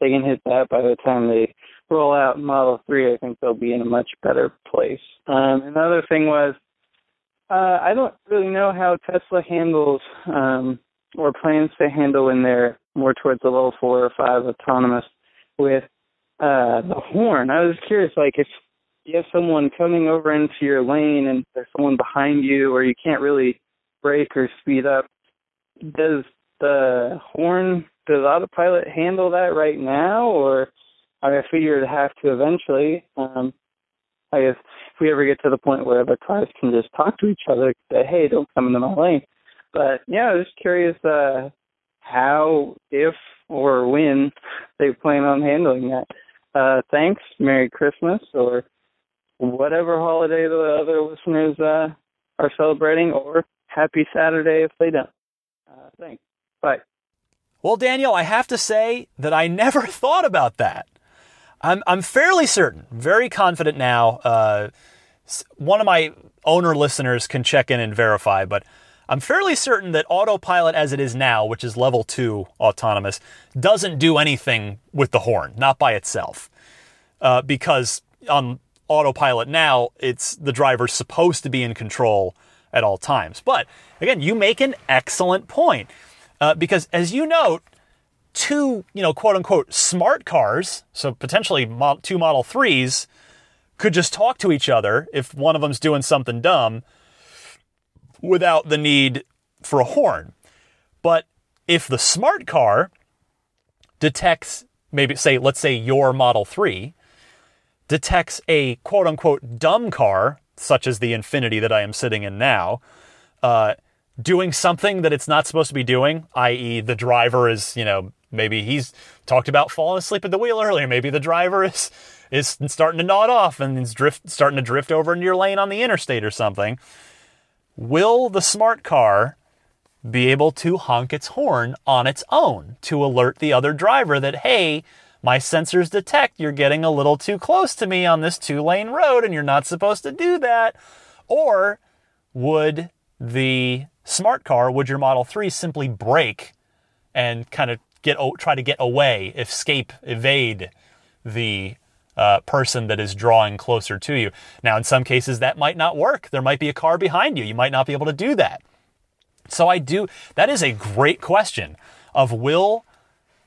they can hit that by the time they roll out Model 3, I think they'll be in a much better place. Um, another thing was, uh, I don't really know how Tesla handles um, or plans to handle when they're more towards the level four or five autonomous with uh, the horn. I was curious, like if you have someone coming over into your lane and there's someone behind you or you can't really brake or speed up, does the horn does autopilot handle that right now or I figure it have to eventually. Um I guess if we ever get to the point where the cars can just talk to each other, say, Hey, don't come into my lane. But yeah, I was just curious uh how, if or when they plan on handling that. Uh thanks. Merry Christmas or whatever holiday the other listeners uh, are celebrating, or happy Saturday if they don't. Uh, thanks. Bye. Well, Daniel, I have to say that I never thought about that. I'm, I'm fairly certain, very confident now. Uh, one of my owner listeners can check in and verify, but I'm fairly certain that autopilot as it is now, which is level two autonomous, doesn't do anything with the horn, not by itself. Uh, because on autopilot now, it's the driver's supposed to be in control at all times. But again, you make an excellent point uh, because, as you note, two, you know, quote unquote smart cars, so potentially two Model 3s, could just talk to each other if one of them's doing something dumb without the need for a horn. But if the smart car detects, maybe say, let's say your Model 3, detects a quote unquote dumb car, such as the Infiniti that I am sitting in now, uh, doing something that it's not supposed to be doing, i.e., the driver is, you know, maybe he's talked about falling asleep at the wheel earlier. Maybe the driver is is starting to nod off and is drift starting to drift over into your lane on the interstate or something. Will the smart car be able to honk its horn on its own to alert the other driver that, hey, my sensors detect you're getting a little too close to me on this two lane road and you're not supposed to do that? Or would the smart car, would your Model 3 simply brake and kind of get try to get away, escape, evade the uh, person that is drawing closer to you? Now, in some cases, that might not work. There might be a car behind you. You might not be able to do that. So I do. That is a great question. Of will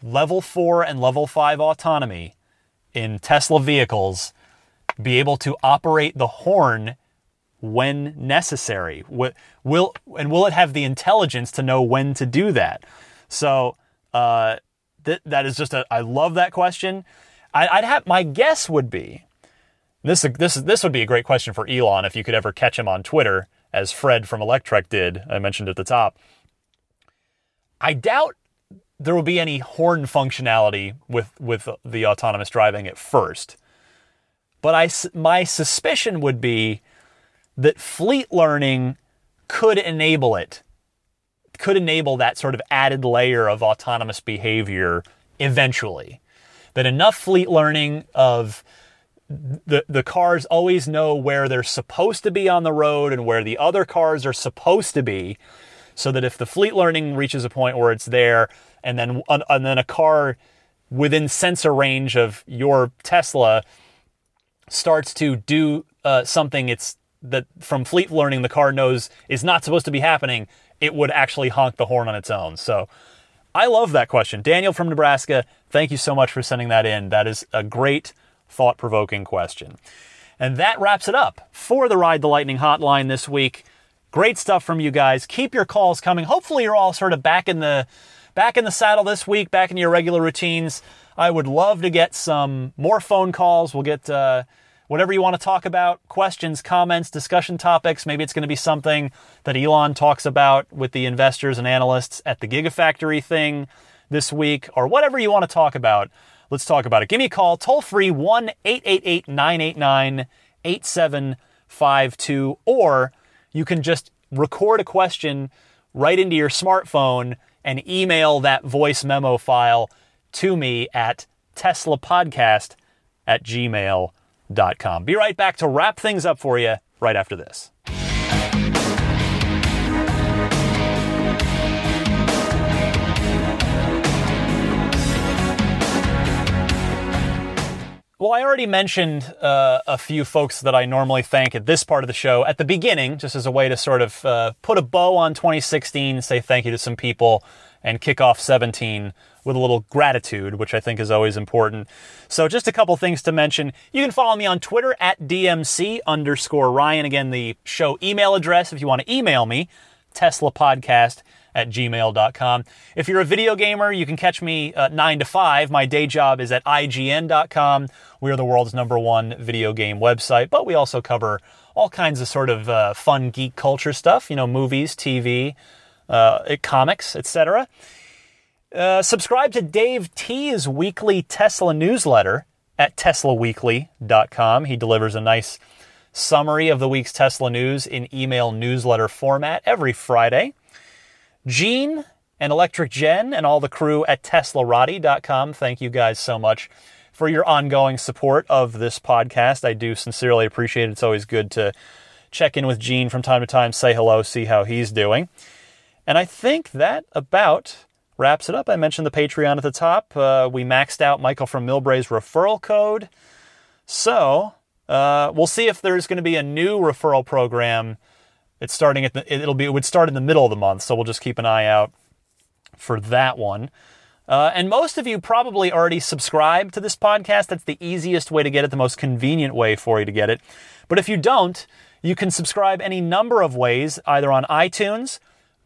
level four and level five autonomy in Tesla vehicles be able to operate the horn when necessary? Will, and will it have the intelligence to know when to do that? So uh, th- that is just a. I love that question. I, I'd have my guess would be this. This this would be a great question for Elon if you could ever catch him on Twitter, as Fred from Electrek did. I mentioned at the top. I doubt there will be any horn functionality with with the autonomous driving at first. But I my suspicion would be that fleet learning could enable it, could enable that sort of added layer of autonomous behavior eventually. That enough fleet learning of the the cars always know where they're supposed to be on the road and where the other cars are supposed to be so that if the fleet learning reaches a point where it's there and then and then a car within sensor range of your Tesla starts to do uh, something it's that from fleet learning the car knows is not supposed to be happening, it would actually honk the horn on its own. So I love that question. Daniel from Nebraska, thank you so much for sending that in. That is a great thought provoking question. And that wraps it up for the Ride the Lightning hotline this week. Great stuff from you guys. Keep your calls coming. Hopefully you're all sort of back in the back in the saddle this week, back in your regular routines. I would love to get some more phone calls. We'll get uh, whatever you want to talk about, questions, comments, discussion topics. Maybe it's going to be something that Elon talks about with the investors and analysts at the Gigafactory thing this week, or whatever you want to talk about. Let's talk about it. Give me a call, toll free 1 888 989 8752, or you can just record a question right into your smartphone and email that voice memo file to me at teslapodcast at gmail.com be right back to wrap things up for you right after this. Well, I already mentioned uh, a few folks that I normally thank at this part of the show at the beginning, just as a way to sort of uh, put a bow on 2016, say thank you to some people, and kick off 17 with a little gratitude, which I think is always important. So just a couple things to mention. You can follow me on Twitter at DMC underscore Ryan. Again, the show email address if you want to email me, Tesla Podcast at gmail.com. If you're a video gamer, you can catch me uh, 9 to 5. My day job is at IGN.com. We are the world's number one video game website, but we also cover all kinds of sort of uh, fun geek culture stuff, you know, movies, TV, uh, comics, etc. Uh, subscribe to Dave T's weekly Tesla newsletter at teslaweekly.com. He delivers a nice summary of the week's Tesla news in email newsletter format every Friday. Gene and Electric Jen and all the crew at teslarati.com, thank you guys so much for your ongoing support of this podcast. I do sincerely appreciate it. It's always good to check in with Gene from time to time, say hello, see how he's doing. And I think that about wraps it up. I mentioned the Patreon at the top. Uh, we maxed out Michael from Millbrae's referral code. So uh, we'll see if there's going to be a new referral program. It's starting at the, it'll be, it would start in the middle of the month. So we'll just keep an eye out for that one. Uh, and most of you probably already subscribe to this podcast. That's the easiest way to get it, the most convenient way for you to get it. But if you don't, you can subscribe any number of ways, either on iTunes,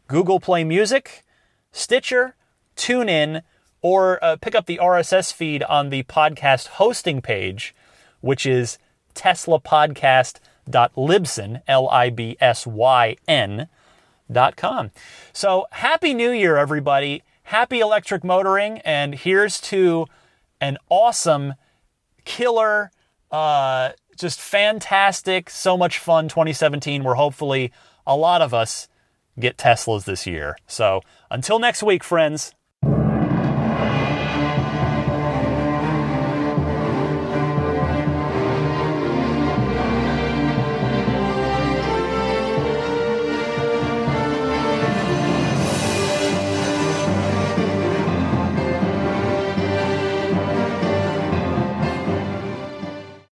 Google Play Music, Stitcher, TuneIn, or uh, pick up the RSS feed on the podcast hosting page, which is teslapodcast.libsyn, L-I-B-S-Y-N, L I B S Y N, dot com. So happy New Year, everybody. Happy electric motoring. And here's to an awesome, killer, uh, just fantastic, so much fun 2017 where hopefully a lot of us get Teslas this year. So until next week, friends,